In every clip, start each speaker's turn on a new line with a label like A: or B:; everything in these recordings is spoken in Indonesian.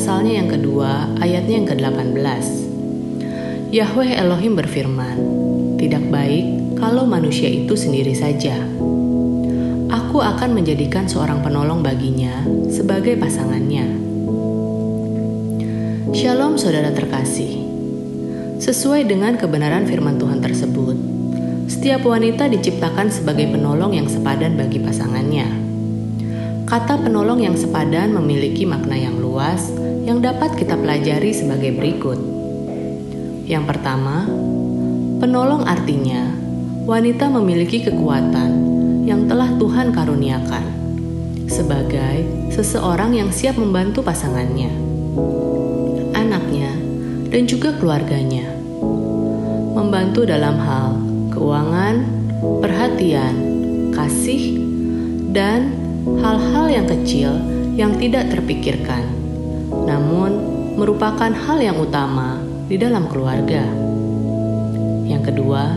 A: pasalnya yang kedua ayatnya yang ke-18. Yahweh Elohim berfirman, Tidak baik kalau manusia itu sendiri saja. Aku akan menjadikan seorang penolong baginya sebagai pasangannya. Shalom saudara terkasih. Sesuai dengan kebenaran firman Tuhan tersebut, setiap wanita diciptakan sebagai penolong yang sepadan bagi pasangannya. Kata penolong yang sepadan memiliki makna yang luas yang dapat kita pelajari sebagai berikut. Yang pertama, penolong artinya wanita memiliki kekuatan yang telah Tuhan karuniakan sebagai seseorang yang siap membantu pasangannya, anaknya, dan juga keluarganya. Membantu dalam hal keuangan, perhatian, kasih, dan hal-hal yang kecil yang tidak terpikirkan, namun merupakan hal yang utama di dalam keluarga. Yang kedua,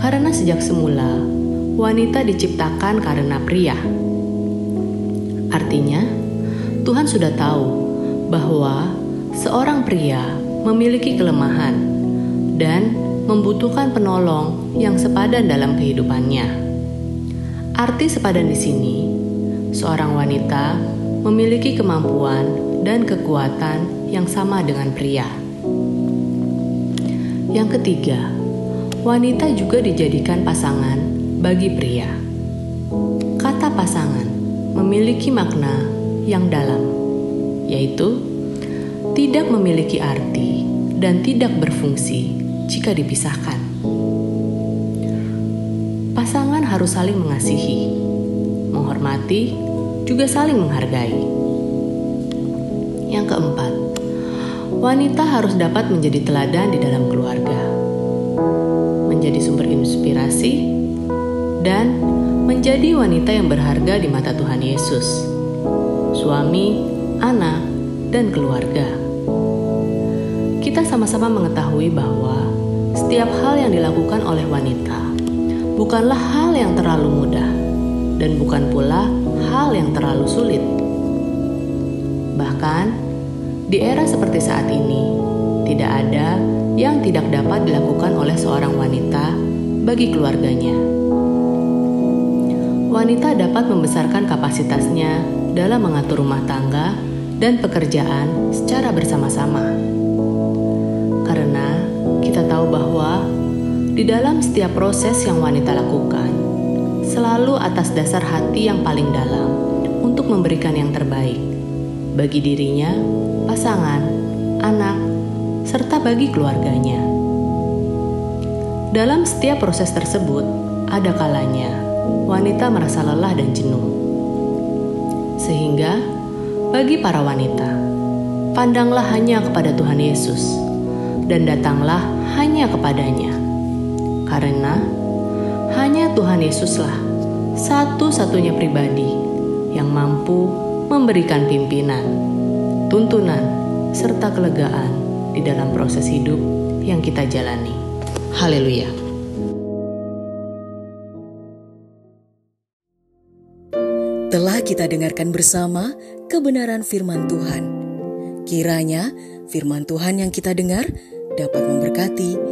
A: karena sejak semula wanita diciptakan karena pria. Artinya, Tuhan sudah tahu bahwa seorang pria memiliki kelemahan dan membutuhkan penolong yang sepadan dalam kehidupannya. Arti sepadan di sini seorang wanita memiliki kemampuan dan kekuatan yang sama dengan pria. Yang ketiga, wanita juga dijadikan pasangan bagi pria. Kata pasangan memiliki makna yang dalam, yaitu tidak memiliki arti dan tidak berfungsi jika dipisahkan. Pasangan harus saling mengasihi, menghormati, juga saling menghargai. Yang keempat, wanita harus dapat menjadi teladan di dalam keluarga, menjadi sumber inspirasi, dan menjadi wanita yang berharga di mata Tuhan Yesus, suami, anak, dan keluarga. Kita sama-sama mengetahui bahwa setiap hal yang dilakukan oleh wanita bukanlah hal yang terlalu mudah dan bukan pula hal yang terlalu sulit. Bahkan, di era seperti saat ini, tidak ada yang tidak dapat dilakukan oleh seorang wanita bagi keluarganya. Wanita dapat membesarkan kapasitasnya dalam mengatur rumah tangga dan pekerjaan secara bersama-sama. Karena kita tahu bahwa di dalam setiap proses yang wanita lakukan, selalu atas dasar hati yang paling dalam untuk memberikan yang terbaik bagi dirinya, pasangan, anak, serta bagi keluarganya. Dalam setiap proses tersebut, ada kalanya wanita merasa lelah dan jenuh. Sehingga, bagi para wanita, pandanglah hanya kepada Tuhan Yesus dan datanglah hanya kepadanya karena hanya Tuhan Yesuslah satu-satunya pribadi yang mampu memberikan pimpinan, tuntunan, serta kelegaan di dalam proses hidup yang kita jalani. Haleluya!
B: Telah kita dengarkan bersama kebenaran firman Tuhan. Kiranya firman Tuhan yang kita dengar dapat memberkati,